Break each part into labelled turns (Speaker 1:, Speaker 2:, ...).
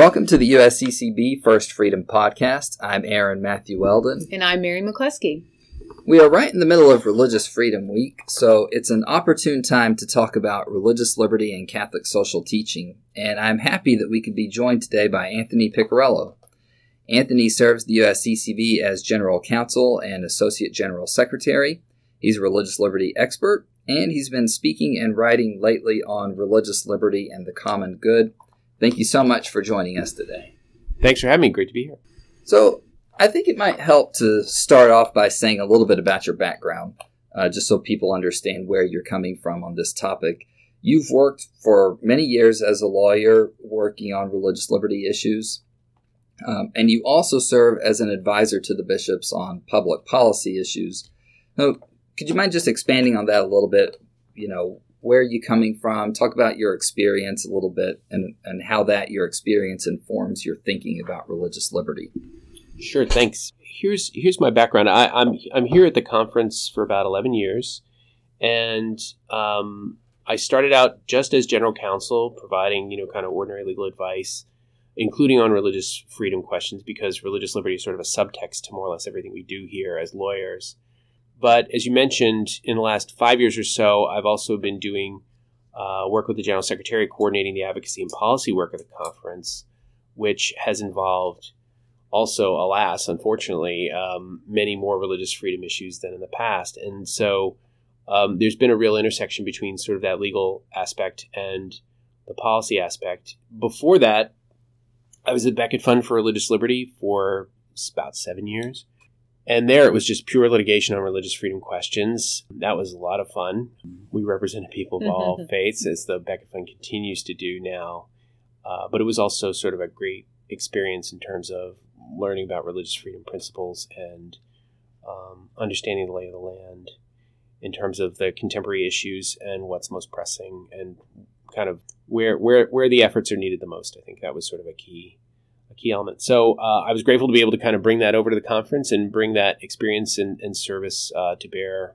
Speaker 1: Welcome to the USCCB First Freedom Podcast. I'm Aaron Matthew Weldon.
Speaker 2: And I'm Mary McCluskey.
Speaker 1: We are right in the middle of Religious Freedom Week, so it's an opportune time to talk about religious liberty and Catholic social teaching. And I'm happy that we could be joined today by Anthony Picarello. Anthony serves the USCCB as General Counsel and Associate General Secretary. He's a religious liberty expert, and he's been speaking and writing lately on religious liberty and the common good. Thank you so much for joining us today.
Speaker 3: Thanks for having me. Great to be here.
Speaker 1: So, I think it might help to start off by saying a little bit about your background, uh, just so people understand where you're coming from on this topic. You've worked for many years as a lawyer working on religious liberty issues, um, and you also serve as an advisor to the bishops on public policy issues. Now, could you mind just expanding on that a little bit? You know, where are you coming from? Talk about your experience a little bit and, and how that your experience informs your thinking about religious liberty.
Speaker 3: Sure, thanks. Here's here's my background. I, am I'm, I'm here at the conference for about eleven years, and um, I started out just as general counsel, providing you know kind of ordinary legal advice, including on religious freedom questions, because religious liberty is sort of a subtext to more or less everything we do here as lawyers. But as you mentioned, in the last five years or so, I've also been doing uh, work with the General Secretary, coordinating the advocacy and policy work of the conference, which has involved also, alas, unfortunately, um, many more religious freedom issues than in the past. And so um, there's been a real intersection between sort of that legal aspect and the policy aspect. Before that, I was at Becket Fund for Religious Liberty for about seven years. And there it was just pure litigation on religious freedom questions. That was a lot of fun. We represented people of all faiths, as the Becket Fund continues to do now. Uh, but it was also sort of a great experience in terms of learning about religious freedom principles and um, understanding the lay of the land in terms of the contemporary issues and what's most pressing and kind of where where where the efforts are needed the most. I think that was sort of a key key element. So uh, I was grateful to be able to kind of bring that over to the conference and bring that experience and, and service uh, to bear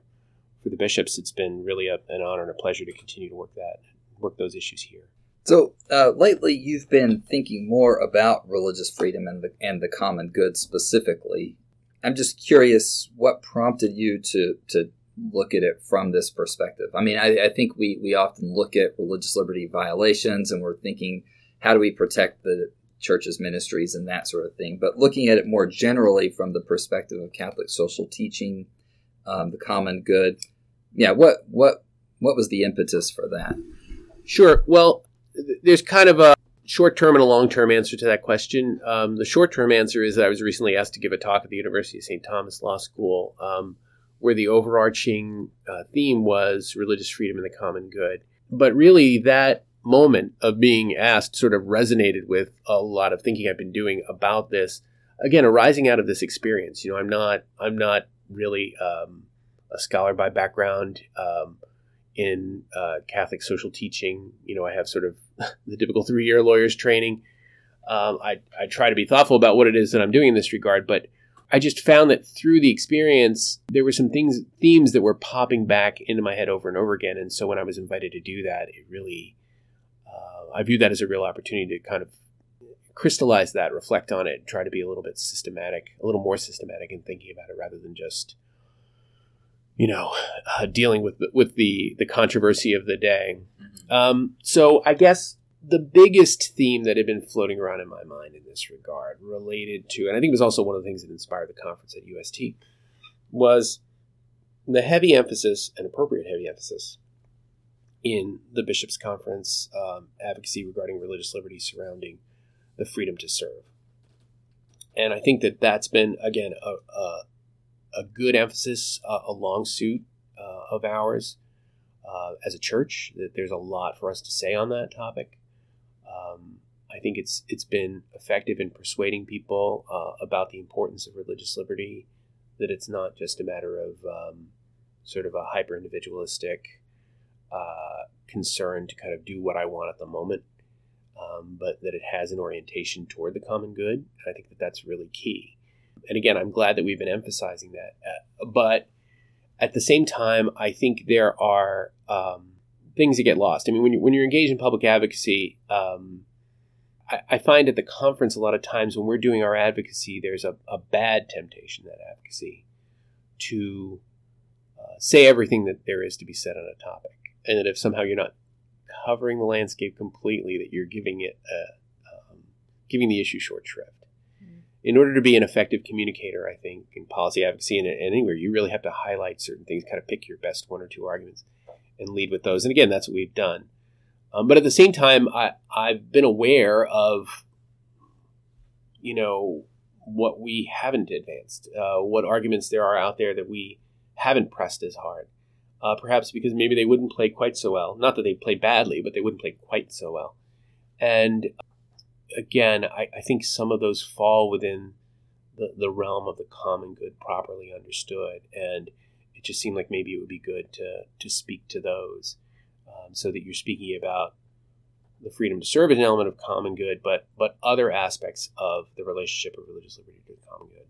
Speaker 3: for the bishops. It's been really a, an honor and a pleasure to continue to work that work those issues here.
Speaker 1: So uh, lately, you've been thinking more about religious freedom and the and the common good specifically. I'm just curious, what prompted you to to look at it from this perspective? I mean, I, I think we we often look at religious liberty violations, and we're thinking, how do we protect the church's ministries and that sort of thing. But looking at it more generally from the perspective of Catholic social teaching, um, the common good, yeah, what what what was the impetus for that?
Speaker 3: Sure. Well, there's kind of a short term and a long term answer to that question. Um, the short term answer is that I was recently asked to give a talk at the University of St. Thomas Law School, um, where the overarching uh, theme was religious freedom and the common good. But really, that moment of being asked sort of resonated with a lot of thinking I've been doing about this. Again, arising out of this experience. You know, I'm not I'm not really um, a scholar by background um, in uh, Catholic social teaching. You know, I have sort of the typical three year lawyer's training. Um, I, I try to be thoughtful about what it is that I'm doing in this regard, but I just found that through the experience, there were some things, themes that were popping back into my head over and over again. And so when I was invited to do that, it really I view that as a real opportunity to kind of crystallize that, reflect on it, try to be a little bit systematic, a little more systematic in thinking about it rather than just, you know, uh, dealing with the, with the the controversy of the day. Mm-hmm. Um, so I guess the biggest theme that had been floating around in my mind in this regard related to, and I think it was also one of the things that inspired the conference at UST, was the heavy emphasis, and appropriate heavy emphasis, in the bishops' conference um, advocacy regarding religious liberty surrounding the freedom to serve. And I think that that's been again a, a, a good emphasis, uh, a long suit uh, of ours uh, as a church. That there's a lot for us to say on that topic. Um, I think it's it's been effective in persuading people uh, about the importance of religious liberty. That it's not just a matter of um, sort of a hyper individualistic uh, concern to kind of do what I want at the moment, um, but that it has an orientation toward the common good. I think that that's really key. And again, I'm glad that we've been emphasizing that. Uh, but at the same time, I think there are um, things that get lost. I mean, when, you're, when you're engaged in public advocacy, um, I, I find at the conference a lot of times when we're doing our advocacy, there's a, a bad temptation that advocacy to uh, say everything that there is to be said on a topic, and that if somehow you're not covering the landscape completely, that you're giving it a, um, giving the issue short shrift. Mm-hmm. In order to be an effective communicator, I think in policy advocacy and anywhere, you really have to highlight certain things, kind of pick your best one or two arguments, and lead with those. And again, that's what we've done. Um, but at the same time, I, I've been aware of, you know, what we haven't advanced, uh, what arguments there are out there that we haven't pressed as hard. Uh, perhaps because maybe they wouldn't play quite so well. Not that they play badly, but they wouldn't play quite so well. And again, I, I think some of those fall within the, the realm of the common good properly understood. And it just seemed like maybe it would be good to, to speak to those um, so that you're speaking about the freedom to serve as an element of common good, but but other aspects of the relationship of religious liberty to the common good.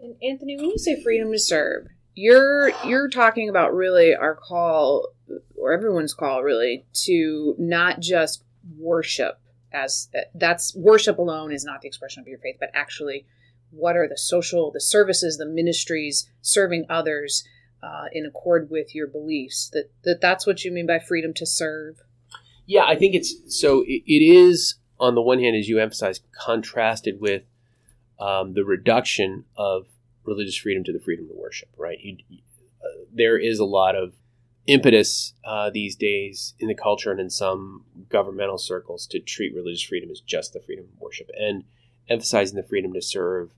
Speaker 2: And Anthony, when you say freedom to serve, you're you're talking about really our call or everyone's call really to not just worship as that's worship alone is not the expression of your faith, but actually what are the social the services, the ministries serving others uh, in accord with your beliefs. That that that's what you mean by freedom to serve.
Speaker 3: Yeah, I think it's so. it, it is on the one hand, as you emphasize, contrasted with um, the reduction of religious freedom to the freedom to worship. Right, you, uh, there is a lot of impetus uh, these days in the culture and in some governmental circles to treat religious freedom as just the freedom of worship, and emphasizing the freedom to serve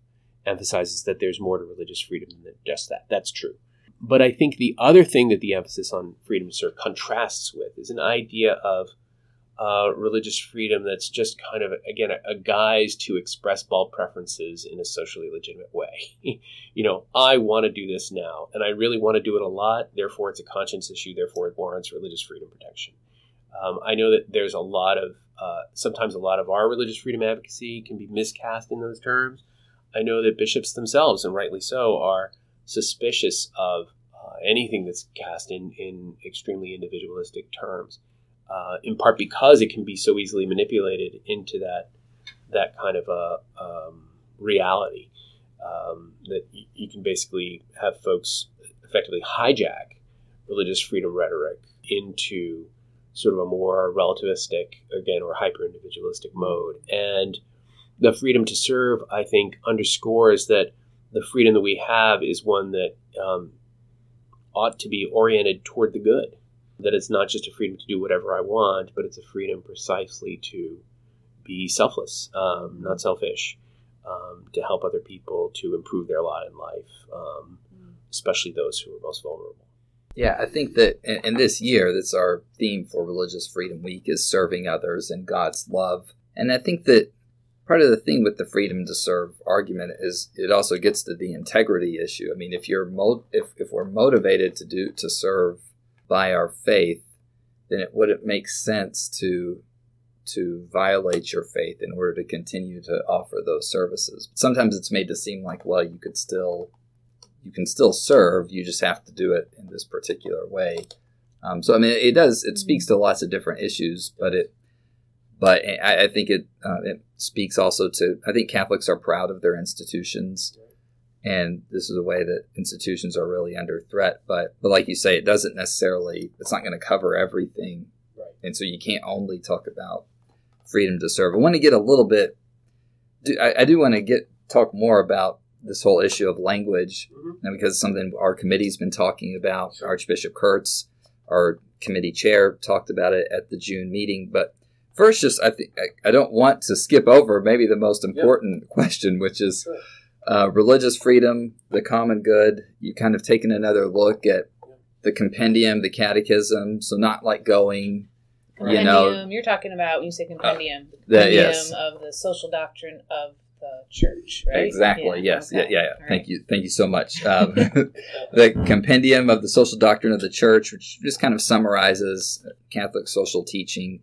Speaker 3: emphasizes that there's more to religious freedom than just that. That's true. But I think the other thing that the emphasis on freedom to serve contrasts with is an idea of uh, religious freedom that's just kind of, again, a, a, guise to express bald preferences in a socially legitimate way. you know, I want to do this now, and I really want to do it a lot, therefore it's a conscience issue, therefore it warrants religious freedom protection. Um, I know that there's a lot of, uh, sometimes a lot of our religious freedom advocacy can be miscast in those terms. I know that bishops themselves, and rightly so, are suspicious of uh, anything that's cast in, in extremely individualistic terms, uh, in part because it can be so easily manipulated into that that kind of a um, reality um, that y- you can basically have folks effectively hijack religious freedom rhetoric into sort of a more relativistic, again, or hyper individualistic mode. And the freedom to serve, I think, underscores that the freedom that we have is one that um, ought to be oriented toward the good. That it's not just a freedom to do whatever I want, but it's a freedom precisely to be selfless, um, not selfish, um, to help other people to improve their lot in life, um, especially those who are most vulnerable.
Speaker 1: Yeah, I think that in, in this year, that's our theme for Religious Freedom Week is serving others and God's love. And I think that part of the thing with the freedom to serve argument is it also gets to the integrity issue. I mean, if you're mo- if if we're motivated to do to serve by our faith, then it wouldn't make sense to to violate your faith in order to continue to offer those services. Sometimes it's made to seem like well, you could still you can still serve, you just have to do it in this particular way. Um, so I mean, it does it speaks to lots of different issues, but it but I, I think it uh, it speaks also to I think Catholics are proud of their institutions, and this is a way that institutions are really under threat. But but like you say, it doesn't necessarily it's not going to cover everything,
Speaker 3: right.
Speaker 1: and so you can't only talk about freedom to serve. I want to get a little bit. I, I do want to get talk more about this whole issue of language, mm-hmm. and because something our committee's been talking about. Sure. Archbishop Kurtz, our committee chair, talked about it at the June meeting, but first, just I think I, don't want to skip over maybe the most important yeah. question, which is sure. Uh, religious freedom, the common good. You kind of taken another look at the compendium, the catechism. So not like going,
Speaker 2: compendium,
Speaker 1: you know,
Speaker 2: you're talking about when you say compendium, uh, the compendium yes. of the social doctrine of the church, right?
Speaker 1: Exactly. Yeah. Yes. Okay. Yeah. Yeah. yeah. Thank right. you. Thank you so much. Um, the compendium of the social doctrine of the church, which just kind of summarizes Catholic social teaching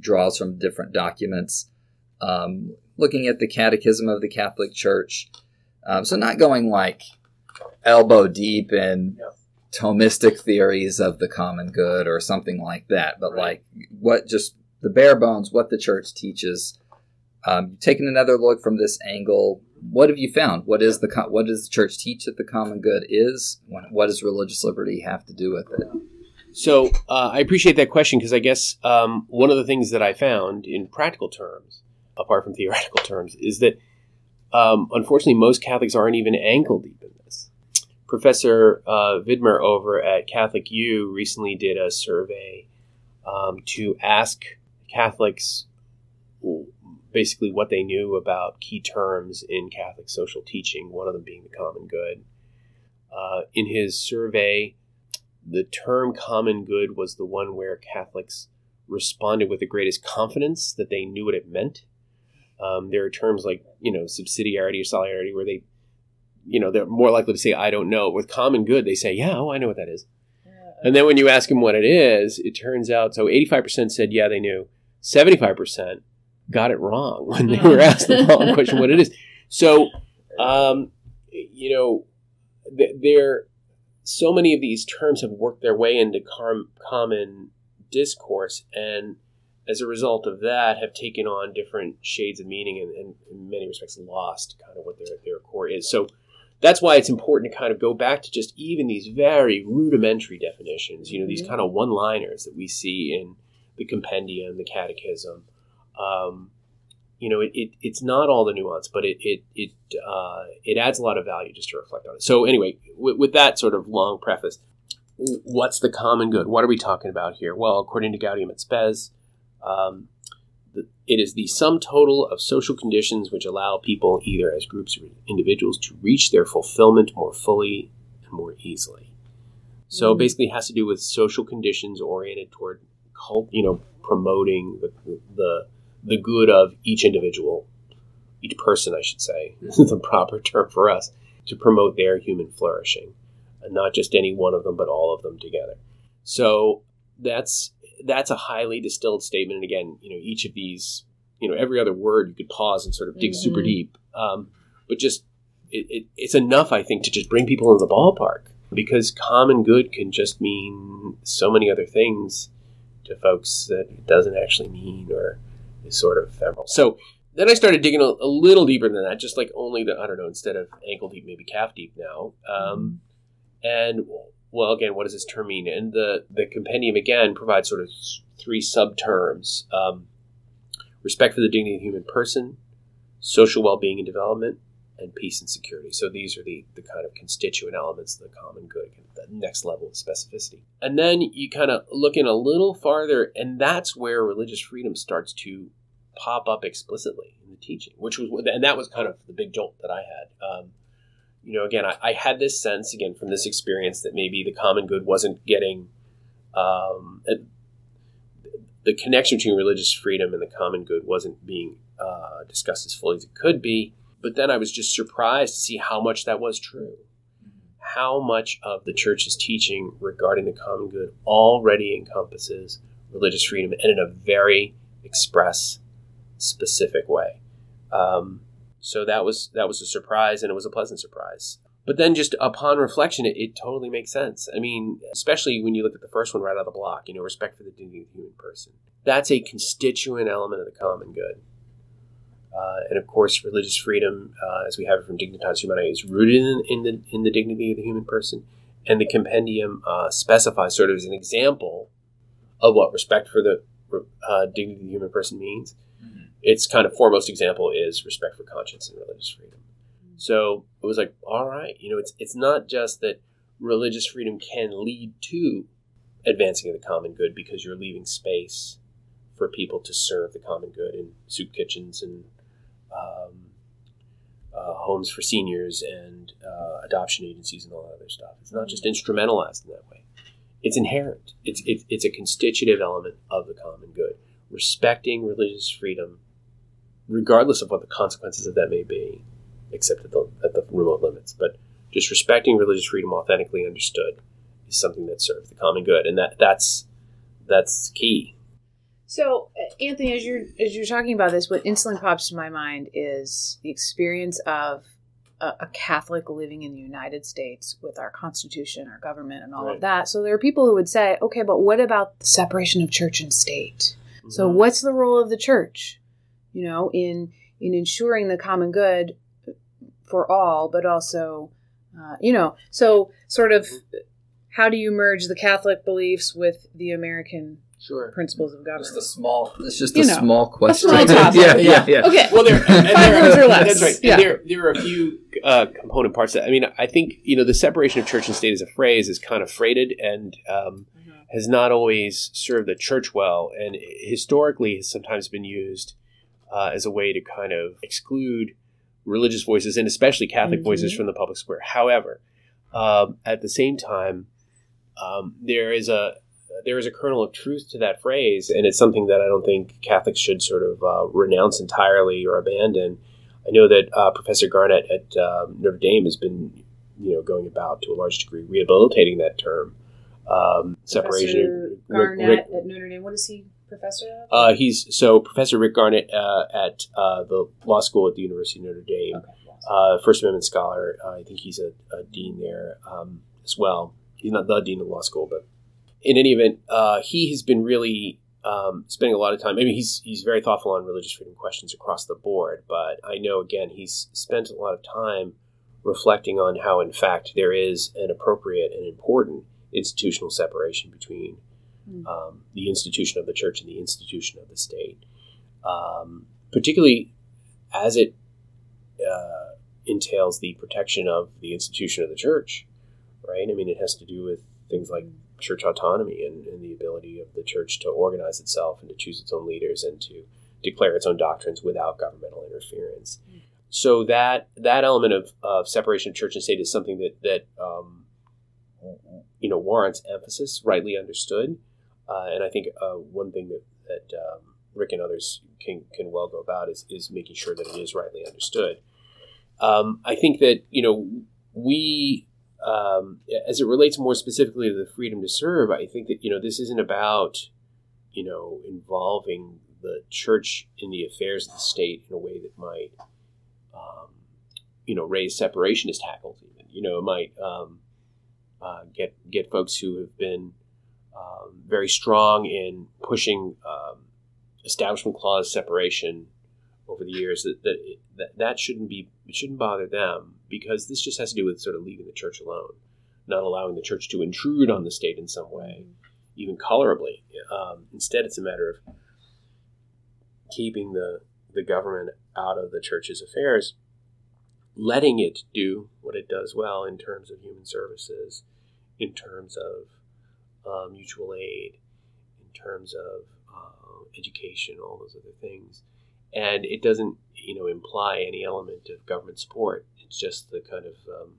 Speaker 1: draws from different documents, um, looking at the Catechism of the Catholic Church. Um, so not going like elbow deep in yeah. Thomistic theories of the common good or something like that, but right. like what just the bare bones, what the church teaches Um, taking another look from this angle, what have you found? What is the what does the church teach that the common good is? What does religious liberty have to do with it?
Speaker 3: So uh, I appreciate that question because I guess um, one of the things that I found in practical terms, apart from theoretical terms, is that um, unfortunately most Catholics aren't even ankle deep in this. Professor uh, Vidmer over at Catholic U recently did a survey um, to ask Catholics basically what they knew about key terms in Catholic social teaching, one of them being the common good. Uh, in his survey, the term common good was the one where Catholics responded with the greatest confidence that they knew what it meant. Um, there are terms like, you know, subsidiarity or solidarity where they, you know, they're more likely to say, I don't know. With common good, they say, yeah, oh, I know what that is. And then when you ask them what it is, it turns out so 85% said, yeah, they knew. 75% got it wrong when they were asked the following question what it is. So, um, you know, th- there so many of these terms have worked their way into common discourse, and as a result of that, have taken on different shades of meaning and, and in many respects lost kind of what their, their core is. So that's why it's important to kind of go back to just even these very rudimentary definitions, you know, these mm-hmm. kind of one liners that we see in the compendium, the catechism. Um, you know, it, it, it's not all the nuance, but it it it uh, it adds a lot of value just to reflect on it. So anyway, with, with, that sort of long preface, what's the common good? What are we talking about here? Well, according to Gaudium et Spes, um, the, it is the sum total of social conditions which allow people, either as groups or individuals, to reach their fulfillment more fully and more easily. So mm-hmm. basically, it has to do with social conditions oriented toward, cult, you know, promoting the, the the good of each individual, each person, I should say, is the proper term for us, to promote their human flourishing, and not just any one of them, but all of them together. So that's that's a highly distilled statement, and again, you know, each of these, you know, every other word you could pause and sort of dig mm-hmm. super deep, um, but just it, it, it's enough, I think, to just bring people in the ballpark because common good can just mean so many other things to folks that it doesn't actually mean or is sort of ephemeral. So then I started digging a, a, little deeper than that, just like only the I don't know instead of ankle deep, maybe calf deep now. Um, and well, again, what does this term mean? And the the compendium again provides sort of three subterms um, respect for the dignity of the human person, social well being and development, and peace and security. So these are the, the kind of constituent elements of the common good, the next level of specificity. And then you kind of look in a little farther, and that's where religious freedom starts to pop up explicitly in the teaching, which was, and that was kind of the big jolt that I had. Um, you know, again, I, I, had this sense, again, from this experience that maybe the common good wasn't getting um, the connection between religious freedom and the common good wasn't being uh, discussed as fully as it could be but then I was just surprised to see how much that was true. How much of the church's teaching regarding the common good already encompasses religious freedom and in a very express, specific way. Um, so that was that was a surprise, and it was a pleasant surprise. But then, just upon reflection, it, it totally makes sense. I mean, especially when you look at the first one right out of the block, you know, respect for the dignity of the human person. That's a constituent element of the common good. Uh, and of course, religious freedom, uh, as we have it from Dignitatis Humanae, is rooted in, in, the, in the dignity of the human person. And the compendium uh, specifies, sort of as an example of what respect for the uh, dignity of the human person means. Its kind of foremost example is respect for conscience and religious freedom. So it was like, all right, you know, it's it's not just that religious freedom can lead to advancing of the common good because you're leaving space for people to serve the common good in soup kitchens and um, uh, homes for seniors and uh, adoption agencies and all that other stuff. It's not just instrumentalized in that way. It's inherent. It's, it, it's a constitutive element of the common good. Respecting religious freedom, regardless of what the consequences of that may be, except at the, at the remote limits, but just respecting religious freedom authentically understood is something that serves the common good, and that that's that's key.
Speaker 2: So, uh, Anthony, as you're as you're talking about this, what instantly pops to my mind is the experience of a, a Catholic living in the United States with our Constitution, our government, and all right. of that. So there are people who would say, "Okay, but what about the separation of church and state? Mm-hmm. So, what's the role of the church?" You know, in in ensuring the common good for all, but also, uh, you know, so sort of how do you merge the Catholic beliefs with the American
Speaker 3: Sure.
Speaker 2: principles of government?
Speaker 1: Just a small. It's just
Speaker 2: You
Speaker 1: a
Speaker 2: know,
Speaker 1: small question.
Speaker 2: small topic.
Speaker 1: yeah, yeah, yeah.
Speaker 2: Okay.
Speaker 3: Well, there, and
Speaker 2: Five
Speaker 3: there
Speaker 2: words
Speaker 3: are,
Speaker 2: or less.
Speaker 3: That's right.
Speaker 2: Yeah.
Speaker 3: There, there are a few uh, component parts. That, I mean, I think you know the separation of church and state as a phrase is kind of freighted and um, has not always served the church well, and historically has sometimes been used uh, as a way to kind of exclude religious voices and especially Catholic
Speaker 2: Mhm.
Speaker 3: voices from the public square. However, um, at the same time, um, there is a there is a kernel of truth to that phrase, and it's something that I don't think Catholics should sort of uh, renounce entirely or abandon. I know that uh, Professor Garnett at um, Notre Dame has been, you know, going about to a large degree rehabilitating that term. Um, separation.
Speaker 2: Professor
Speaker 3: Rick-
Speaker 2: Garnett
Speaker 3: Rick-
Speaker 2: at Notre Dame. What is he professor
Speaker 3: uh, he's so Professor Rick Garnett uh, at uh, the law school at the University of Notre Dame,
Speaker 2: okay. yes.
Speaker 3: uh, First Amendment scholar. Uh, I think he's a, a dean there um, as well. He's not the dean of law school, but in any event, uh, he has been really um, spending a lot of time. I mean, he's he's very thoughtful on religious freedom questions across the board. But I know again, he's spent a lot of time reflecting on how, in fact, there is an appropriate and important institutional separation between. Um, the institution of the church and the institution of the state, um, particularly as it uh, entails the protection of the institution of the church, right? I mean, it has to do with things like church autonomy and, and the ability of the church to organize itself and to choose its own leaders and to declare its own doctrines without governmental interference.
Speaker 2: Mm.
Speaker 3: So that that element of, of separation of church and state is something that that um, you know warrants emphasis, rightly understood. Uh, and I think uh, one thing that that um, Rick and others can can well go about is is making sure that it is rightly understood. Um, I think that you know we, um, as it relates more specifically to the freedom to serve, I think that you know this isn't about you know involving the church in the affairs of the state in a way that might um, you know raise separationist hackles. Even you know it might um, uh, get get folks who have been um, very strong in pushing um, establishment clause separation over the years that, that that that shouldn't be it shouldn't bother them because this just has to do with sort of leaving the church alone, not allowing the church to intrude on the state in some way, even colorably. Um, instead, it's a matter of keeping the the government out of the church's affairs, letting it do what it does well in terms of human services, in terms of uh, mutual aid, in terms of uh, education, all those other things. And it doesn't, you know, imply any element of government support. It's just the kind of um,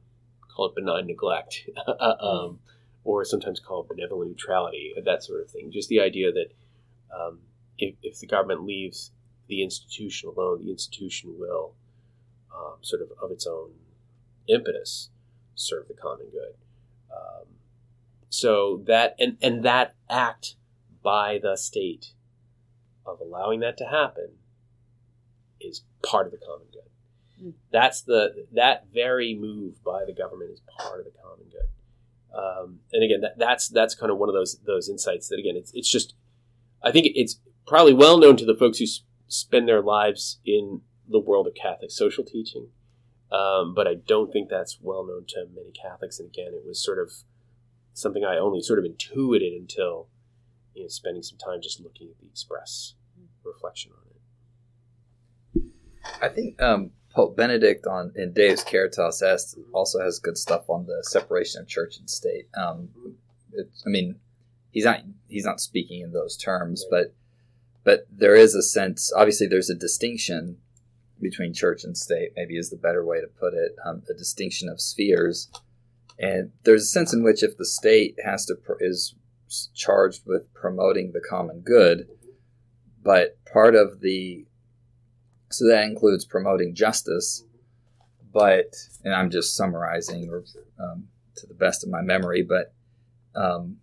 Speaker 3: call it benign neglect, um, or sometimes called benevolent neutrality, that sort of thing. Just the idea that um, if, if the government leaves the institution alone, the institution will um, sort of of its own impetus serve the common good. Um, so that and and that act by the state of allowing that to happen is part of the common good.
Speaker 2: Mm.
Speaker 3: That's the that very move by the government is part of the common good. Um, and again, that, that's that's kind of one of those those insights that again, it's it's just I think it's probably well known to the folks who s- spend their lives in the world of Catholic social teaching, um, but I don't think that's well known to many Catholics. And again, it was sort of something I only sort of intuited until you know spending some time just looking at the express reflection on it.
Speaker 1: I think um, Pope Benedict on in Deus Caritas Est also has good stuff on the separation of church and state. Um, I mean, he's not he's not speaking in those terms, but but there is a sense. Obviously, there's a distinction between church and state. Maybe is the better way to put it. Um, a distinction of spheres, and there's a sense in which if the state has to pr- is charged with promoting the common good, but part of the so that includes promoting justice, but and I'm just summarizing or um, to the best of my memory, but um,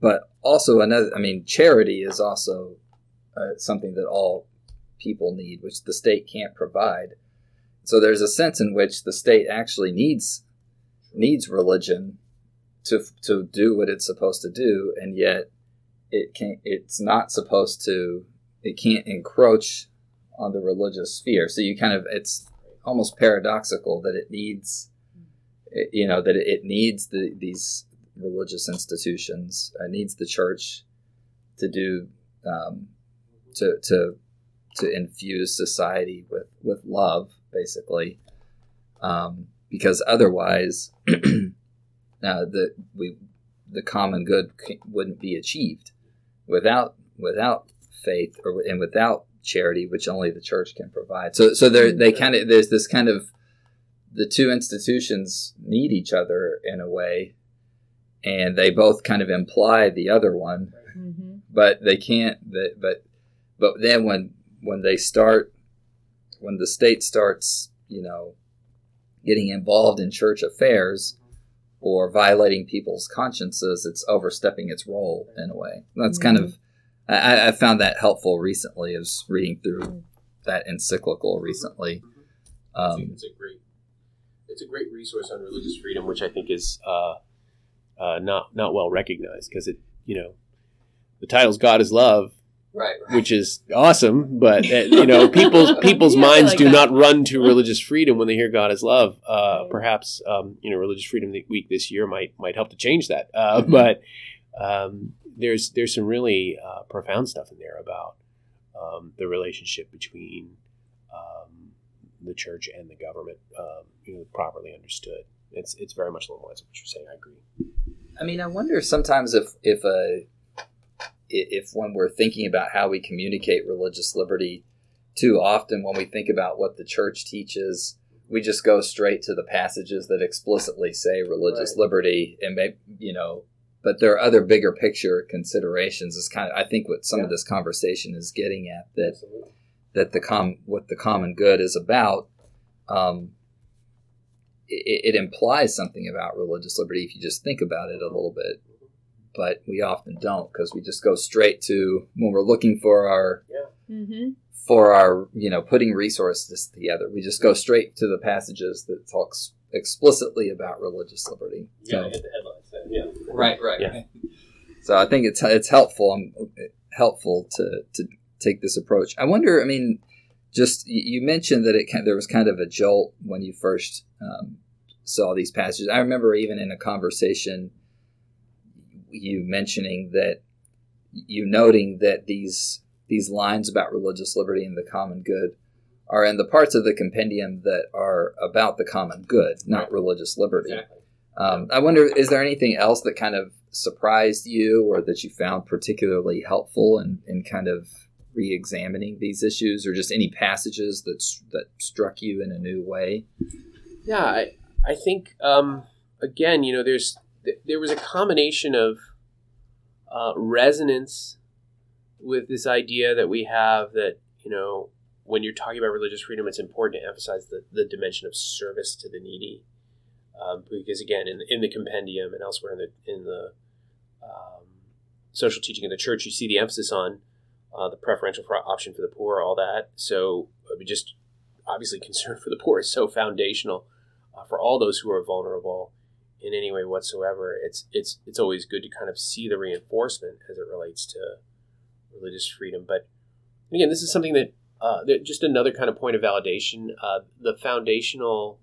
Speaker 1: but also another. I mean, charity is also uh, something that all people need, which the state can't provide. So there's a sense in which the state actually needs needs religion to to do what it's supposed to do, and yet it can it's not supposed to it can't encroach on the religious sphere. So you kind of it's almost paradoxical that it needs you know that it needs the, these religious institutions it needs the church to do um, to to to infuse society with with love basically um, because otherwise uh, the we the common good wouldn't be achieved without without faith or and without charity which only the church can provide so so there they kind of there's this kind of the two institutions need each other in a way and they both kind of imply the other one mm-hmm. but they can't but but then when when they start when the state starts you know getting involved in church affairs or violating people's consciences it's overstepping its role in a way that's mm-hmm. kind of I, I, found that helpful recently as reading through that encyclical recently
Speaker 3: um, it's a great it's a great resource on religious freedom which i think is uh, uh, not not well recognized because it you know the title's God is love,
Speaker 1: right, right.
Speaker 3: which is awesome. But uh, you know, people's people's yeah, minds like do that. not run to religious freedom when they hear God is love. Uh, perhaps um, you know, religious freedom week this year might might help to change that. Uh, mm-hmm. But um, there's there's some really uh, profound stuff in there about um, the relationship between um, the church and the government, um, you know, properly understood. It's it's very much along the lines of what you're saying. I agree.
Speaker 1: I mean, I wonder sometimes if if a if when we're thinking about how we communicate religious liberty, too often when we think about what the church teaches, we just go straight to the passages that explicitly say religious right. liberty, and maybe you know. But there are other bigger picture considerations. Is kind of I think what some yeah. of this conversation is getting at that Absolutely. that the com what the common good is about. Um, it, it implies something about religious liberty if you just think about it a little bit but we often don't because we just go straight to when we're looking for our yeah. mm-hmm. for our you know putting resources together we just go straight to the passages that talks explicitly about religious liberty
Speaker 3: yeah so, hit the headlines then. yeah
Speaker 1: right right yeah. so i think it's it's helpful um, helpful to to take this approach i wonder i mean just you mentioned that it there was kind of a jolt when you first um, saw these passages. I remember even in a conversation, you mentioning that you noting that these these lines about religious liberty and the common good are in the parts of the compendium that are about the common good, not right. religious liberty. Exactly. Um, I wonder, is there anything else that kind of surprised you or that you found particularly helpful in, in kind of re-examining these issues or just any passages that that struck you in a new way
Speaker 3: yeah i, I think um, again you know there's there was a combination of uh, resonance with this idea that we have that you know when you're talking about religious freedom it's important to emphasize the, the dimension of service to the needy um, because again in, in the compendium and elsewhere in the in the um, social teaching of the church you see the emphasis on uh, the preferential option for the poor, all that. So we just obviously concern for the poor is so foundational uh, for all those who are vulnerable in any way whatsoever. It's it's it's always good to kind of see the reinforcement as it relates to religious freedom. But again, this is something that, uh, just another kind of point of validation. Uh, the foundational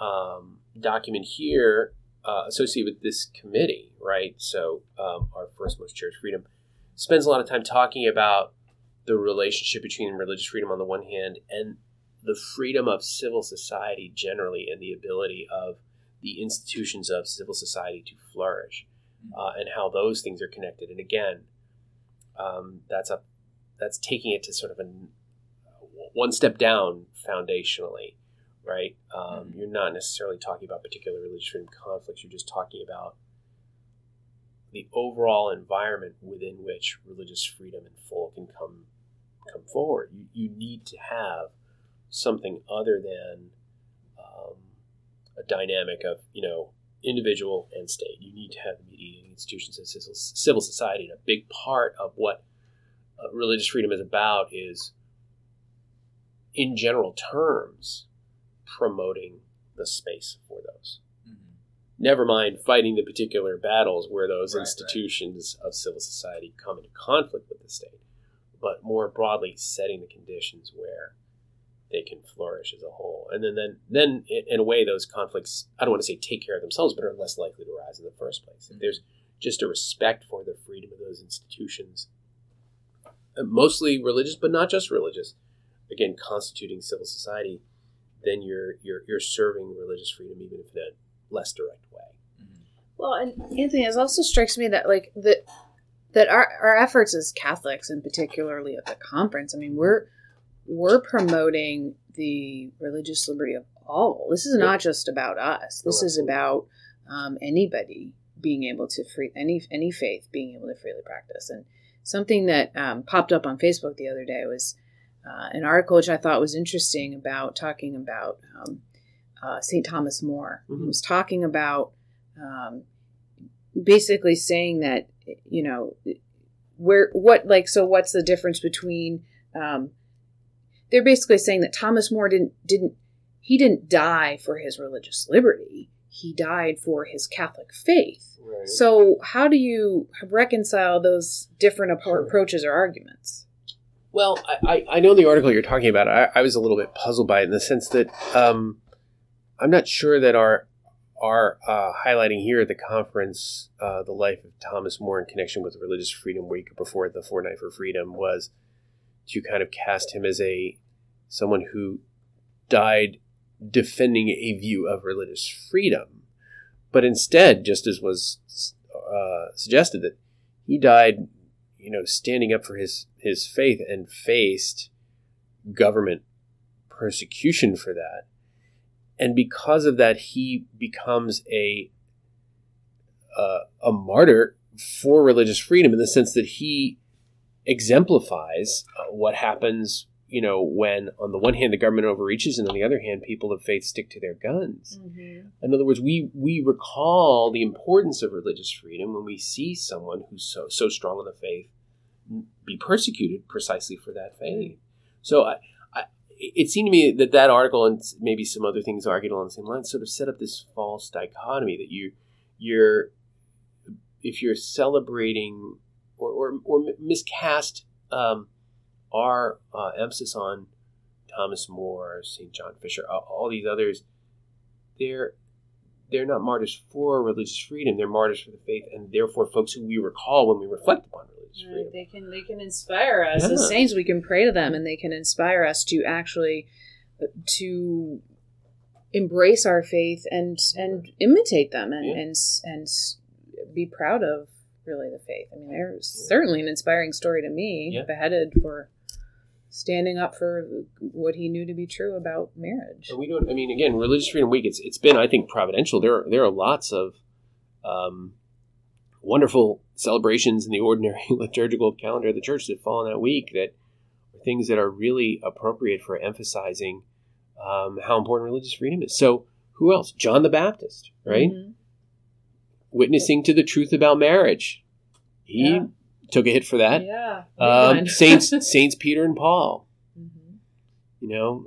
Speaker 3: um, document here uh, associated with this committee, right? So um, our first most cherished freedom spends a lot of time talking about the relationship between religious freedom on the one hand and the freedom of civil society generally and the ability of the institutions of civil society to flourish mm-hmm. uh, and how those things are connected and again um, that's a that's taking it to sort of a one step down foundationally right um, mm-hmm. you're not necessarily talking about particular religious freedom conflicts you're just talking about the overall environment within which religious freedom and full can come come forward. You, you need to have something other than a dynamic of you know individual and state. You need to have the mediating institutions and civil society. And a big part of what uh, religious freedom is about is, in general terms, promoting the space for those never mind fighting the particular battles where those right, institutions right. of civil society come into conflict with the state. but more broadly setting the conditions where they can flourish as a whole. And then, then, then in a way, those conflicts, I don't want to say take care of themselves, but are less likely to arise in the first place. If there's just a respect for the freedom of those institutions, uh, mostly religious, but not just religious, again, constituting civil society, then you're, you're, you're serving religious freedom, even if in a less direct way.
Speaker 2: Well, and Anthony, it also strikes me that like that that our, our efforts as Catholics, and particularly at the conference, I mean, we're we're promoting the religious liberty of all. This is not just about us. This is about um, anybody being able to free any any faith being able to freely practice. And something that um, popped up on Facebook the other day was uh, an article which I thought was interesting about talking about um, uh, St. Thomas More. Mm-hmm. He was talking about um, basically saying that you know where what like so what's the difference between um, they're basically saying that Thomas More didn't didn't he didn't die for his religious liberty he died for his Catholic faith. Right. So how do you reconcile those different approaches or arguments?
Speaker 3: Well, I, I know the article you're talking about. I, I was a little bit puzzled by it in the sense that um, I'm not sure that our are uh, highlighting here at the conference uh, the life of Thomas More in connection with Religious Freedom Week before the Fortnight for Freedom was to kind of cast him as a someone who died defending a view of religious freedom, but instead, just as was uh, suggested, that he died, you know, standing up for his his faith and faced government persecution for that. And because of that, he becomes a uh, a martyr for religious freedom in the sense that he exemplifies uh, what happens, you know, when on the one hand the government overreaches, and on the other hand people of faith stick to their guns. Mm-hmm. In other words, we we recall the importance of religious freedom when we see someone who's so so strong in the faith be persecuted precisely for that faith. So I, it seemed to me that that article and maybe some other things argued along the same lines sort of set up this false dichotomy that you you're if you're celebrating or, or, or miscast um, our uh, emphasis on Thomas More, St. John Fisher, all these others, they're they're not martyrs for religious freedom. They're martyrs for the faith, and therefore folks who we recall when we reflect upon religious
Speaker 2: Right. Freedom. They can they can inspire us yeah. as saints. We can pray to them, and they can inspire us to actually uh, to embrace our faith and and imitate them and yeah. and and be proud of really the faith. I mean, they're yeah. certainly an inspiring story to me. Beheaded for standing up for what he knew to be true about marriage.
Speaker 3: And we don't. I mean, again, Religious Freedom Week. It's it's been, I think, providential. There are, there are lots of um, wonderful celebrations in the ordinary liturgical calendar of the church that fall in that week that are things that are really appropriate for emphasizing um, how important religious freedom is. So, who else? John the Baptist, right? Mm-hmm. Witnessing to the truth about marriage. He yeah. took a hit for that.
Speaker 2: Yeah.
Speaker 3: Um, Saints Saints Peter and Paul. Mm-hmm. You know,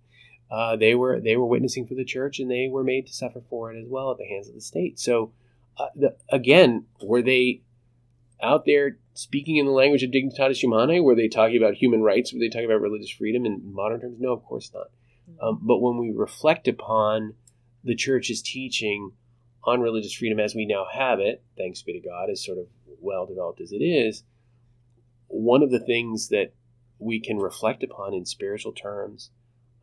Speaker 3: uh, they were they were witnessing for the church, and they were made to suffer for it as well at the hands of the state. So, uh, the, again, were they out there speaking in the language of Dignitatis Humanae? Were they talking about human rights? Were they talking about religious freedom in modern terms? No, of course not. Mm-hmm. Um, but when we reflect upon the church's teaching on religious freedom as we now have it, thanks be to God, as sort of well developed as it is, one of the things that we can reflect upon in spiritual terms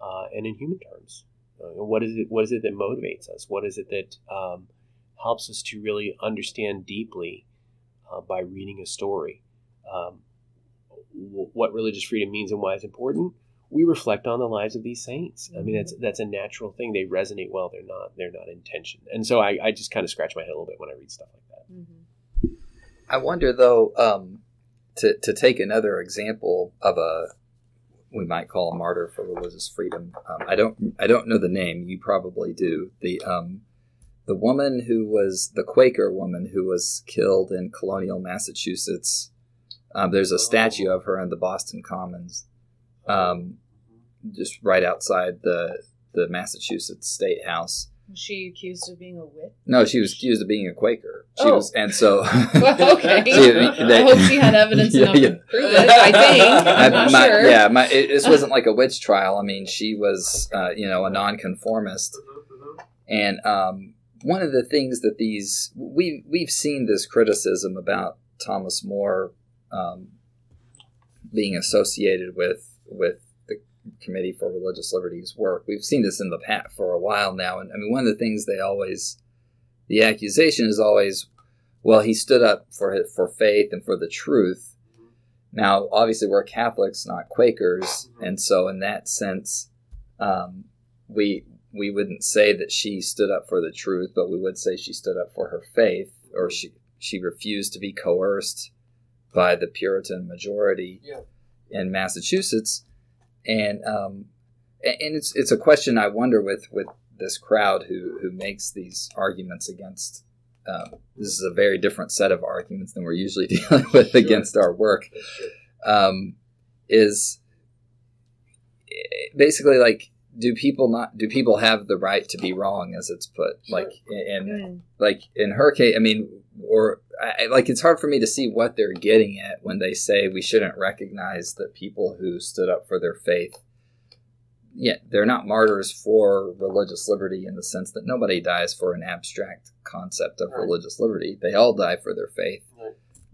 Speaker 3: uh, and in human terms. Uh, what is it? What is it that motivates us? What is it that um, helps us to really understand deeply uh, by reading a story um, w- what religious freedom means and why it's important. We reflect on the lives of these saints. I mean, that's mm-hmm. that's a natural thing. They resonate well. They're not they're not intention. And so I, I just kind of scratch my head a little bit when I read stuff like that. Mm-hmm.
Speaker 1: I wonder though um, to to take another example of a we might call a martyr for religious freedom. Um, I don't I don't know the name. You probably do. The um, the woman who was the Quaker woman who was killed in colonial Massachusetts. Um, there's a statue of her in the Boston Commons, um, just right outside the the Massachusetts State House.
Speaker 2: Was she accused of being a witch?
Speaker 1: No, she was accused of being a Quaker. She
Speaker 2: Oh.
Speaker 1: was, and so
Speaker 2: Well, okay.
Speaker 1: She-
Speaker 2: I hope she had evidence
Speaker 1: Yeah,
Speaker 2: enough
Speaker 1: yeah.
Speaker 2: to prove it. I think.
Speaker 1: I-
Speaker 2: I'm not
Speaker 1: my-
Speaker 2: sure.
Speaker 1: Yeah, my, it, this wasn't like a witch trial. I mean, she was, uh, you know, a nonconformist, and um, one of the things that these we we've seen this criticism about Thomas More um, being associated with with the Committee for Religious Liberties work. We've seen this in the past for a while now, and I mean, one of the things they always the accusation is always, well, he stood up for for faith and for the truth. Now, obviously, we're Catholics, not Quakers, and so in that sense, um, we we wouldn't say that she stood up for the truth, but we would say she stood up for her faith, or she she refused to be coerced by the Puritan majority
Speaker 3: Yeah.
Speaker 1: In Massachusetts, and um, and it's it's a question I wonder with with this crowd who who makes these arguments against. Um, this is a very different set of arguments than we're usually dealing with
Speaker 3: Sure.
Speaker 1: against our work. Um, is basically like do people not do people have the right to be wrong as it's put
Speaker 3: Sure.
Speaker 1: like and
Speaker 2: Mm.
Speaker 1: like in her case i mean or I, I- like it's hard for me to see what they're getting at when they say we shouldn't recognize that people who stood up for their faith yeah they're not martyrs for religious liberty in the sense that nobody dies for an abstract concept of
Speaker 3: Right.
Speaker 1: religious liberty they all die for their faith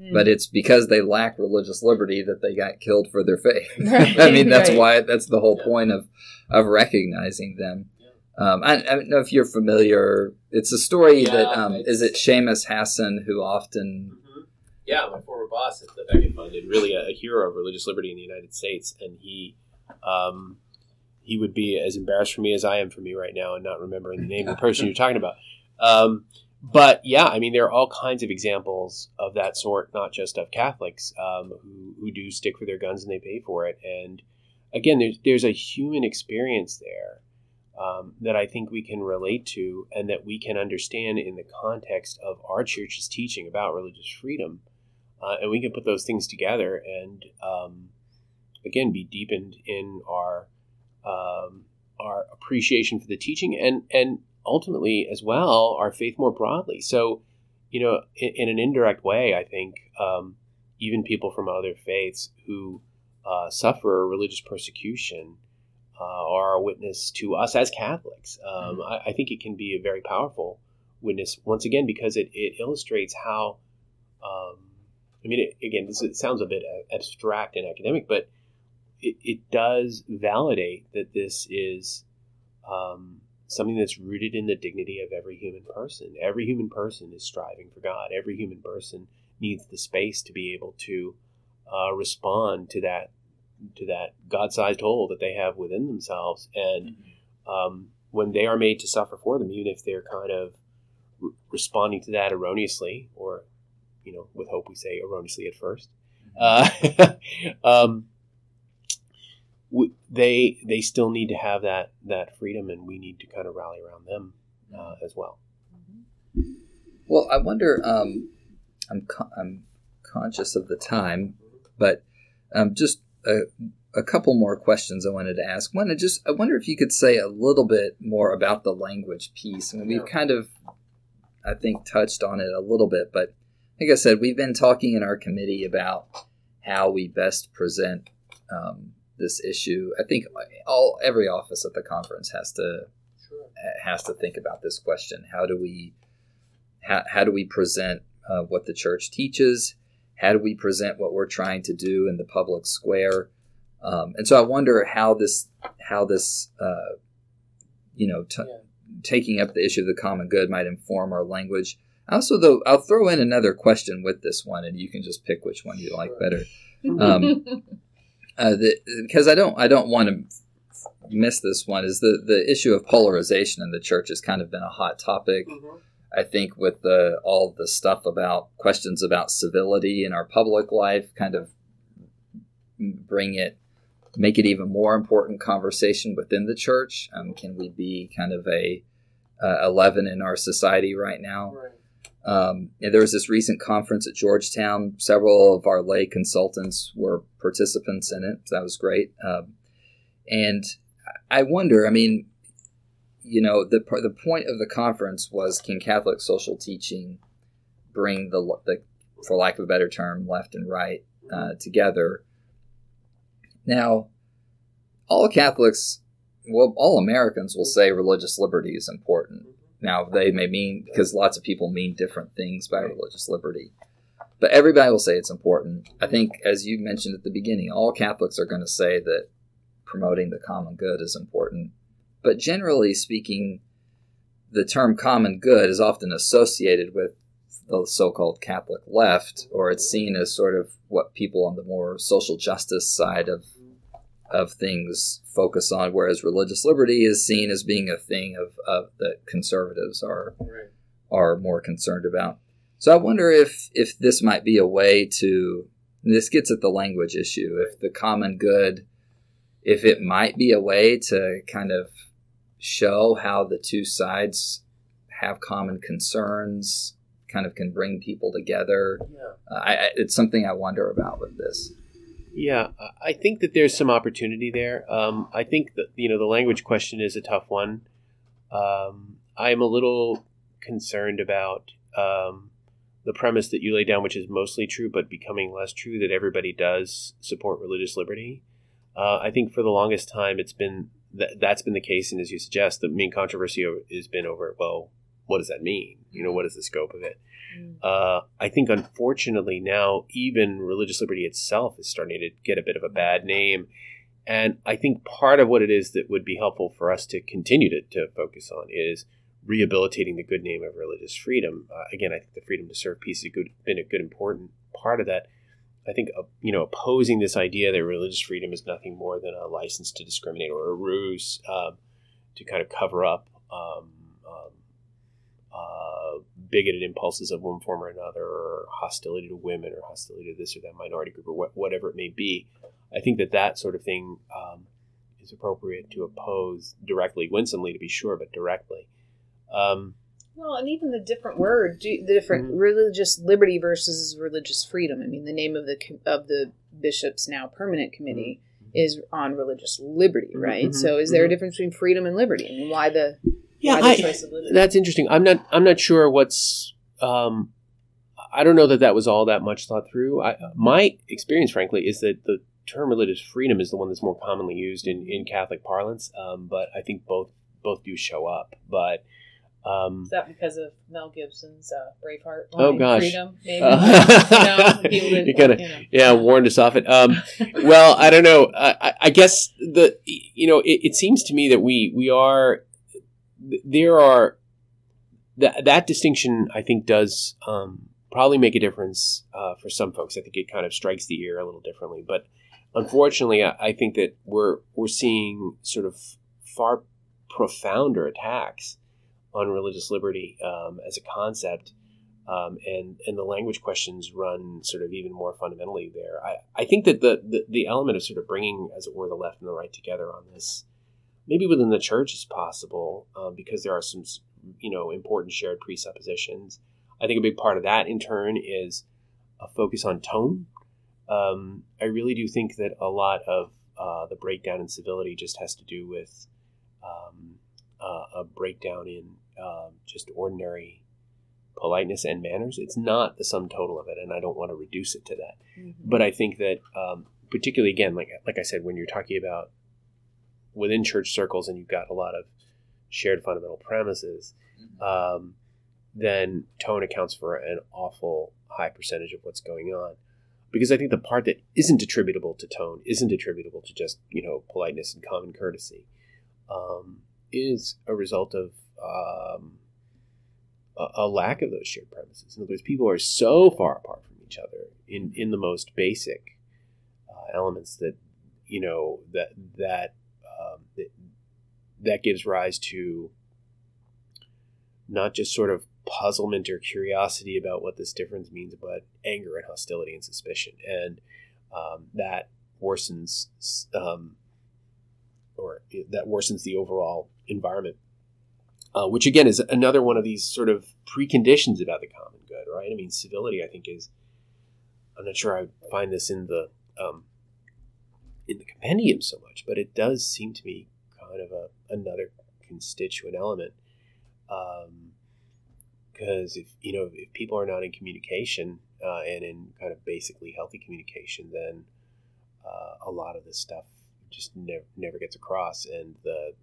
Speaker 2: Mm.
Speaker 1: but it's because they lack religious liberty that they got killed for their faith.
Speaker 2: Right,
Speaker 1: I mean, that's
Speaker 2: right.
Speaker 1: why that's the whole
Speaker 3: Yeah.
Speaker 1: point of of recognizing them. Um, I, I don't know if you're familiar. It's a story
Speaker 3: Yeah,
Speaker 1: that um, is it Seamus Hasson who often
Speaker 3: Yeah, my former boss at the Becket Fund, and really a, a hero of religious liberty in the United States, and he, um, he would be as embarrassed for me as I am for me right now, and not remembering the name of the person you're talking about. But yeah, I mean, there are all kinds of examples of that sort, not just of Catholics um, who who do stick for their guns and they pay for it. And again, there's there's a human experience there um, that I think we can relate to and that we can understand in the context of our church's teaching about religious freedom. Uh, and we can put those things together and, um, again, be deepened in our um, our appreciation for the teaching and, and ultimately, as well, our faith more broadly. So, you know, in, in an indirect way, I think um, even people from other faiths who uh, suffer religious persecution uh, are a witness to us as Catholics. Um, I, I think it can be a very powerful witness once again because it, it illustrates how. Um, I mean, it, again, this it sounds a bit abstract and academic, but it, it does validate that this is um, something that's rooted in the dignity of every human person. Every human person is striving for God. Every human person needs the space to be able to uh, respond to that to that God-sized hole that they have within themselves, and um, when they are made to suffer for them, even if they're kind of re- responding to that erroneously, or you know, with hope we say erroneously at first, uh, um, w- they they still need to have that that freedom, and we need to kind of rally around them uh, as well.
Speaker 1: Well, I wonder. Um, I'm co- I'm conscious of the time, but um, just a, a couple more questions I wanted to ask. One, I just I wonder if you could say a little bit more about the language piece. I mean, we've kind of, I think, touched on it a little bit, but like I said, we've been talking in our committee about how we best present um, this issue. I think all every office at the conference has to has to think about this question. How do we how, how do we present uh, what the church teaches? How do we present what we're trying to do in the public square? Um, and so I wonder how this how this uh, you know t-
Speaker 3: Yeah.
Speaker 1: taking up the issue of the common good might inform our language. Also, though, I'll throw in another question with this one, and you can just pick which one you like better Um, uh, because I don't I don't want to miss this one is the the issue of polarization in the church has kind of been a hot topic. I think with the all the stuff about questions about civility in our public life, kind of bring it, make it even more important conversation within the church. Um, can we be kind of a uh, eleven in our society right now? Um, and there was this recent conference at Georgetown. Several of our lay consultants were participants in it. So that was great. Um, and I wonder, I mean, you know, the the point of the conference was can Catholic social teaching bring the, the for lack of a better term, left and right uh, together. Now, all Catholics, well, all Americans will say religious liberty is important. Now, they may mean, because lots of people mean different things by religious liberty, but everybody will say it's important. I think, as you mentioned at the beginning, all Catholics are going to say that promoting the common good is important. But generally speaking, the term common good is often associated with the so-called Catholic left, or it's seen as sort of what people on the more social justice side of of things focus on, whereas religious liberty is seen as being a thing of, of that conservatives are right. are more concerned about. So I wonder if if this might be a way to this gets at the language issue. If the common good, if it might be a way to kind of show how the two sides have common concerns kind of can bring people together. Yeah. Uh, I, it's something I wonder about with this.
Speaker 3: Yeah, I think that there's some opportunity there. Um, I think that you know the language question is a tough one. Um, I'm a little concerned about um, the premise that you lay down, which is mostly true, but becoming less true, that everybody does support religious liberty. Uh, I think for the longest time, it's been that that's been the case, and as you suggest, the main controversy has been over well, what does that mean? You know, what is the scope of it? Mm. Uh, I think, unfortunately, now even religious liberty itself is starting to get a bit of a bad name. And I think part of what it is that would be helpful for us to continue to, to focus on is rehabilitating the good name of religious freedom. Uh, again, I think the freedom to serve peace has good, been a good, important part of that. I think uh, you know opposing this idea that religious freedom is nothing more than a license to discriminate or a ruse um, to kind of cover up um, uh, bigoted impulses of one form or another, or hostility to women, or hostility to this or that minority group, or wh- whatever it may be. I think that that sort of thing um, is appropriate to oppose directly, winsomely to be sure, but directly. Um,
Speaker 2: well, and even the different word, the different mm-hmm. religious liberty versus religious freedom. I mean, the name of the of the bishop's now permanent committee mm-hmm. is on religious liberty, mm-hmm. right? Mm-hmm. So, is there a mm-hmm. difference between freedom and liberty, and why the
Speaker 3: yeah, I, that's interesting. I'm not. I'm not sure what's. Um, I don't know that that was all that much thought through. I, my experience, frankly, is that the term religious freedom is the one that's more commonly used in, in Catholic parlance. Um, but I think both both do show up. But
Speaker 2: um, is that because of Mel Gibson's uh, Braveheart?
Speaker 3: Oh, line, oh gosh, freedom, maybe. Uh, you, know, you kind of you know. yeah warned us off it. Um, well, I don't know. I, I, guess the you know it, it seems to me that we we are there are that that distinction I think does um, probably make a difference uh, for some folks. I think it kind of strikes the ear a little differently, but unfortunately, I, I think that we're we're seeing sort of far profounder attacks on religious liberty um, as a concept. Um, and and the language questions run sort of even more fundamentally there. I, I think that the, the, the element of sort of bringing, as it were, the left and the right together on this maybe within the church is possible um, because there are some you know important shared presuppositions. I think a big part of that in turn is a focus on tone. Um, I really do think that a lot of uh, the breakdown in civility just has to do with um, uh, a breakdown in uh, just ordinary politeness and manners. It's not the sum total of it, and I don't want to reduce it to that. Mm-hmm. But I think that, um, particularly again, like like I said, when you're talking about within church circles and you've got a lot of shared fundamental premises, mm-hmm. um, then tone accounts for an awful high percentage of what's going on. Because I think the part that isn't attributable to tone, isn't attributable to just you know politeness and common courtesy, um, is a result of um, a, a, lack of those shared premises. In other words, people are so far apart from each other in in the most basic uh, elements that you know that that that, that gives rise to not just sort of puzzlement or curiosity about what this difference means, but anger and hostility and suspicion. And um, that worsens, um, or that worsens the overall environment, uh, which again is another one of these sort of preconditions about the common good, right? I mean, civility, I think, is. I'm not sure I find this in the um, in the compendium so much, but it does seem to me kind of a, another constituent element. Because if you know if people are not in communication uh, and in kind of basically healthy communication, then uh, a lot of this stuff just never never gets across, and the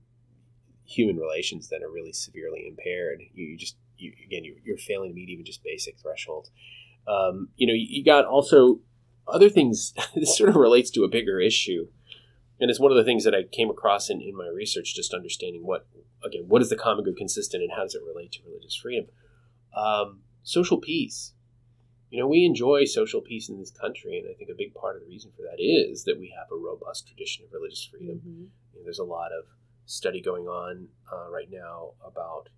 Speaker 3: human relations then are really severely impaired. You, you just you, again you're, you're, failing to meet even just basic thresholds. Um, you know, you, you got also other things. this sort of relates to a bigger issue, and it's one of the things that I came across in, in my research. Just understanding what again what is the common good consistent and how does it relate to religious freedom? Um, social peace. You know, we enjoy social peace in this country, and I think a big part of the reason for that is that we have a robust tradition of religious freedom. Mm-hmm. You know, there's a lot of study going on uh, right now about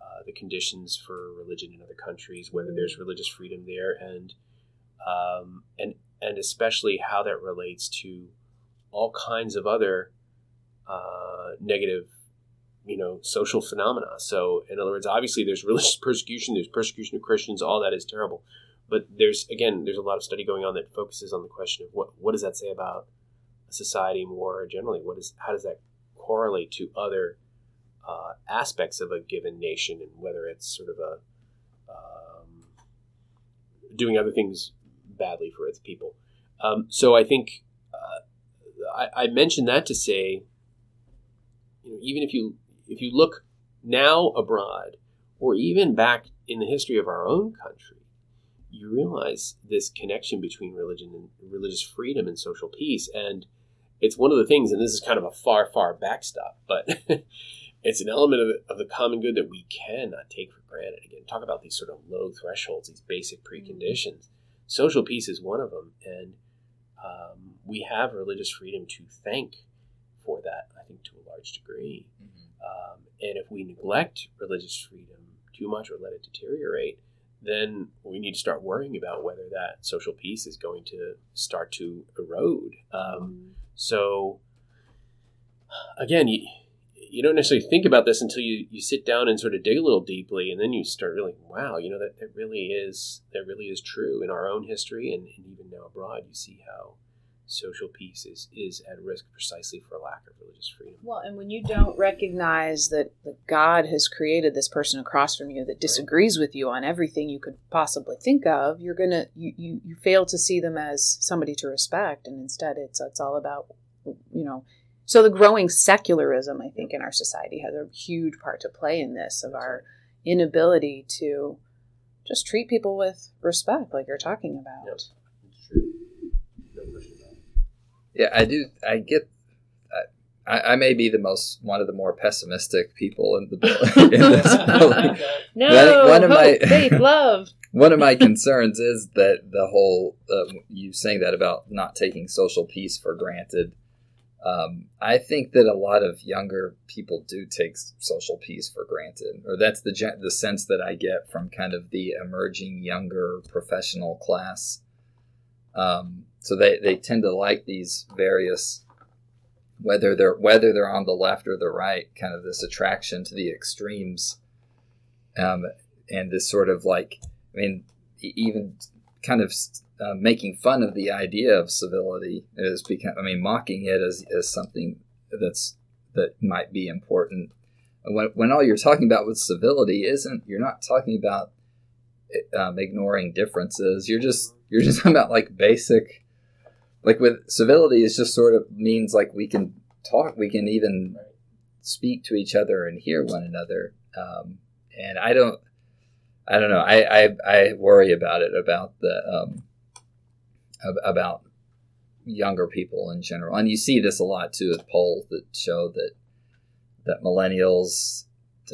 Speaker 3: uh, the conditions for religion in other countries, whether there's mm. religious freedom there, and um, and and especially how that relates to all kinds of other uh, negative, you know, social phenomena. So, in other words, obviously there's religious persecution, there's persecution of Christians, all that is terrible. But there's again, there's a lot of study going on that focuses on the question of what what does that say about a society more generally? What is how does that correlate to other uh, aspects of a given nation, and whether it's sort of a um, doing other things badly for its people. Um, so I think uh, I, I, mentioned that to say, you know, even if you if you look now abroad, or even back in the history of our own country, you realize this connection between religion and religious freedom and social peace, and it's one of the things. And this is kind of a far, far backstop, but it's an element of the, of the common good that we cannot take for granted. Again, talk about these sort of low thresholds, these basic preconditions. Mm-hmm. Social peace is one of them, and um, we have religious freedom to thank for that. I think to a large degree, mm-hmm. um, and if we neglect religious freedom too much or let it deteriorate, then we need to start worrying about whether that social peace is going to start to erode. Um, mm-hmm. So, again, you, you don't necessarily think about this until you, you sit down and sort of dig a little deeply and then you start really wow you know that, that really is that really is true in our own history and, and even now abroad you see how social peace is, is at risk precisely for lack of religious freedom
Speaker 2: well and when you don't recognize that, that god has created this person across from you that disagrees right. with you on everything you could possibly think of you're gonna you, you, you fail to see them as somebody to respect and instead it's it's all about you know so the growing secularism, I think, in our society has a huge part to play in this of our inability to just treat people with respect, like you're talking about. Yep. true.
Speaker 1: Yeah, I do. I get. I, I, may be the most one of the more pessimistic people in the in this
Speaker 2: building. no, one of hope, my faith, love.
Speaker 1: one of my concerns is that the whole uh, you saying that about not taking social peace for granted um, I think that a lot of younger people do take social peace for granted, or that's the the sense that I get from kind of the emerging younger professional class. Um, so they, they tend to like these various, whether they're whether they're on the left or the right, kind of this attraction to the extremes, um, and this sort of like, I mean, even kind of uh, making fun of the idea of civility is become I mean mocking it as, as something that's that might be important. When, when all you're talking about with civility isn't you're not talking about um, ignoring differences. You're just you're just talking about like basic like with civility is just sort of means like we can talk we can even speak to each other and hear one another. Um, and I don't I don't know I, I, I worry about it about the um, about younger people in general, and you see this a lot too with polls that show that that millennials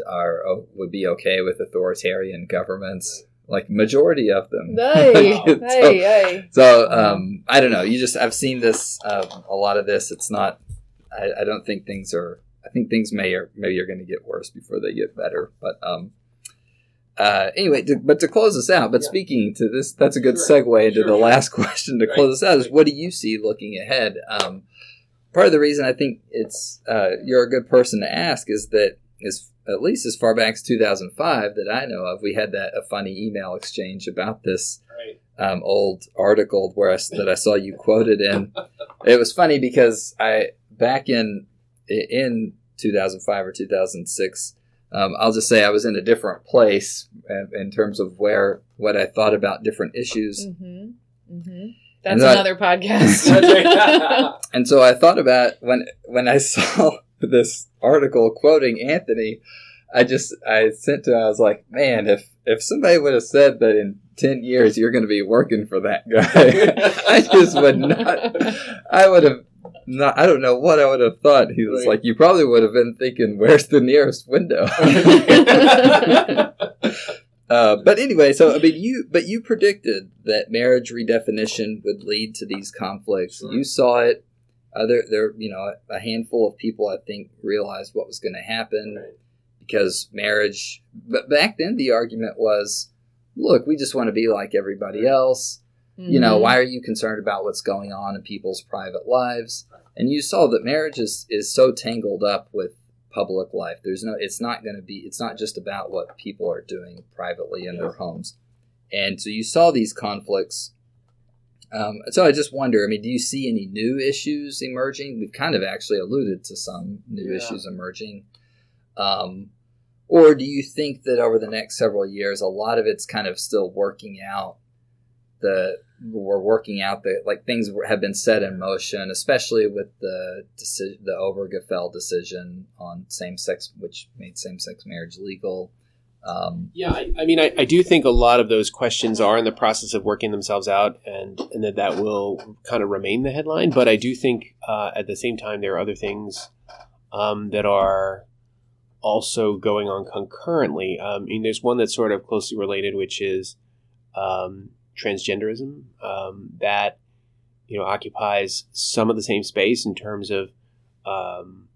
Speaker 1: are oh, would be okay with authoritarian governments. Like majority of them.
Speaker 2: Hey, so, hey, hey.
Speaker 1: So um, I don't know. You just I've seen this uh, a lot of this. It's not. I, I don't think things are. I think things may or maybe are going to get worse before they get better. But um, uh, anyway, to, but to close us out, but yeah. speaking to this, that's a good segue into sure, the last question to right. close us out is what do you see looking ahead? Um, part of the reason I think it's uh, you're a good person to ask is that is at least as far back as 2005 that I know of, we had that a funny email exchange about this right. um, old article where I, that I saw you quoted in. it was funny because I back in in 2005 or 2006. Um, I'll just say I was in a different place in, in terms of where what I thought about different issues.
Speaker 2: Mm-hmm. Mm-hmm. That's
Speaker 1: that-
Speaker 2: another podcast.
Speaker 1: And so I thought about when when I saw this article quoting Anthony, I just I sent to him, I was like, man, if if somebody would have said that in ten years you're going to be working for that guy, I just would not. I would have not. I don't know what I would have thought. He was
Speaker 3: Right.
Speaker 1: like, you probably would have been thinking, where's the nearest window? Uh, but anyway, so I mean, you but you predicted that marriage redefinition would lead to these conflicts.
Speaker 3: Sure.
Speaker 1: You saw it. Uh, there, there, you know, a handful of people I think realized what was going to happen because marriage. But back then, the argument was, look, we just want to be like everybody else. You know,
Speaker 2: Mhm.
Speaker 1: why are you concerned about what's going on in people's private lives? And you saw that marriage is is so tangled up with public life. There's no it's not going to be it's not just about what people are doing privately in their homes. And so you saw these conflicts. Um, so I just wonder, I mean, do you see any new issues emerging? We've kind of actually alluded to some new
Speaker 3: Yeah.
Speaker 1: issues emerging. Um, or do you think that over the next several years, a lot of it's kind of still working out the we're working out the like things have been set in motion, especially with the deci- the Obergefell decision on same sex, which made same sex marriage legal. Um,
Speaker 3: Yeah, I, I mean, I, I do think a lot of those questions are in the process of working themselves out, and, and that that will kind of remain the headline. But I do think uh, at the same time there are other things um, that are also going on concurrently. Um, I mean, there's one that's sort of closely related, which is um, transgenderism. Um, that you know occupies some of the same space in terms of um,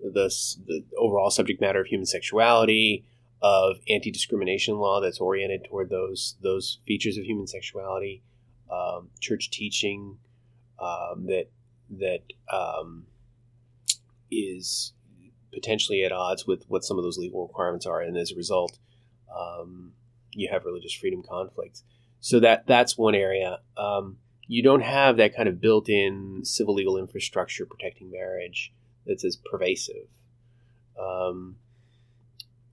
Speaker 3: the, the overall subject matter of human sexuality of anti-discrimination law that's oriented toward those those features of human sexuality, um, church teaching um, that that um, is potentially at odds with what some of those legal requirements are, and as a result, um, you have religious freedom conflicts. So that that's one area. Um, you don't have that kind of built-in civil legal infrastructure protecting marriage that's as pervasive. Um,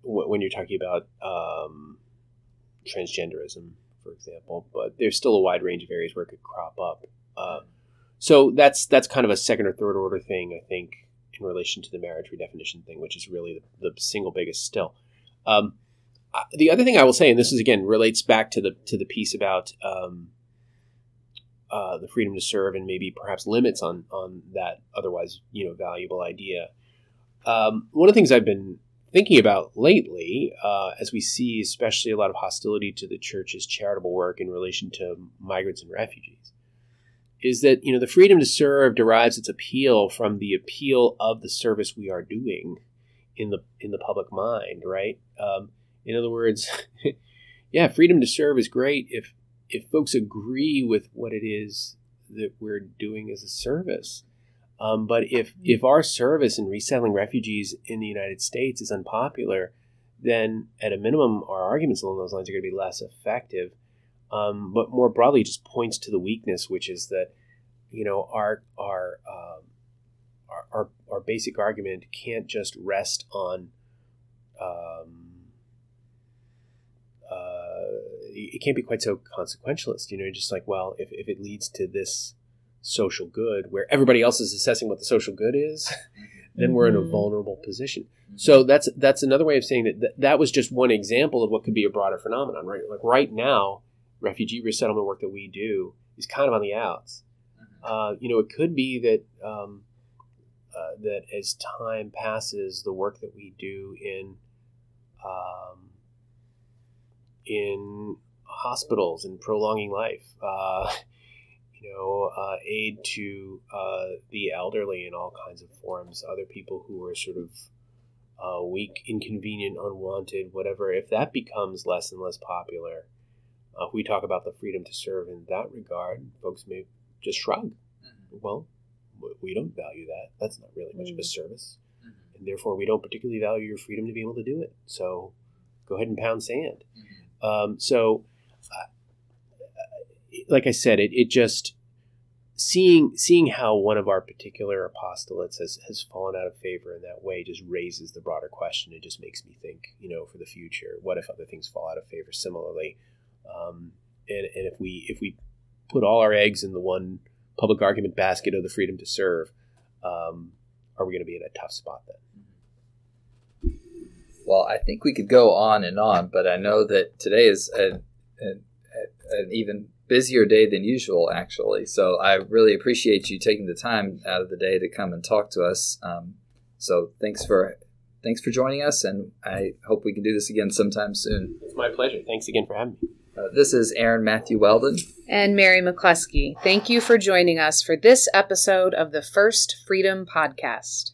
Speaker 3: wh- when you're talking about um, transgenderism, for example, but there's still a wide range of areas where it could crop up. Uh, so that's that's kind of a second or third order thing, I think, in relation to the marriage redefinition thing, which is really the, the single biggest still. Um, the other thing I will say, and this is again relates back to the to the piece about um, uh, the freedom to serve and maybe perhaps limits on on that otherwise you know valuable idea. Um, one of the things I've been thinking about lately, uh, as we see especially a lot of hostility to the church's charitable work in relation to migrants and refugees, is that you know the freedom to serve derives its appeal from the appeal of the service we are doing in the in the public mind, right? Um, in other words, yeah, freedom to serve is great if if folks agree with what it is that we're doing as a service. Um, but if if our service in resettling refugees in the United States is unpopular, then at a minimum, our arguments along those lines are going to be less effective. Um, but more broadly, it just points to the weakness, which is that you know our our um, our, our, our basic argument can't just rest on um, uh, it can't be quite so consequentialist. You know, just like, well, if, if it leads to this social good where everybody else is assessing what the social good is, then we're in a
Speaker 2: Mhm.
Speaker 3: vulnerable position. So that's that's another way of saying that th- that was just one example of what could be a broader phenomenon, right? Like right now, refugee resettlement work that we do is kind of on the outs. Uh, you know, it could be that um, uh, that as time passes, the work that we do in um, in hospitals and prolonging life, uh, you know, uh, aid to uh, the elderly in all kinds of forms, other people who are sort of uh, weak, inconvenient, unwanted, whatever. If that becomes less and less popular, uh, we talk about the freedom to serve in that regard. Folks may just shrug. Well, we don't value that. That's not really much of a
Speaker 2: Mm.
Speaker 3: service, and therefore we don't particularly value your freedom to be able to do it. So, go ahead and pound sand. Um, so, uh, like I said, it, it just seeing seeing how one of our particular apostolates has, has fallen out of favor in that way just raises the broader question. It just makes me think, you know, for the future, what if other things fall out of favor similarly? Um, and, and if we if we put all our eggs in the one public argument basket of the freedom to serve, um, are we going to be in a tough spot then?
Speaker 1: Well, I think we could go on and on, but I know that today is an, an, an even busier day than usual, actually. So I really appreciate you taking the time out of the day to come and talk to us. Um, so thanks for thanks for joining us, and I hope we can do this again sometime soon.
Speaker 3: It's my pleasure. Thanks again for having me.
Speaker 1: Uh, this is Aaron Matthew Weldon.
Speaker 2: And Mary McCluskey. Thank you for joining us for this episode of the First Freedom Podcast.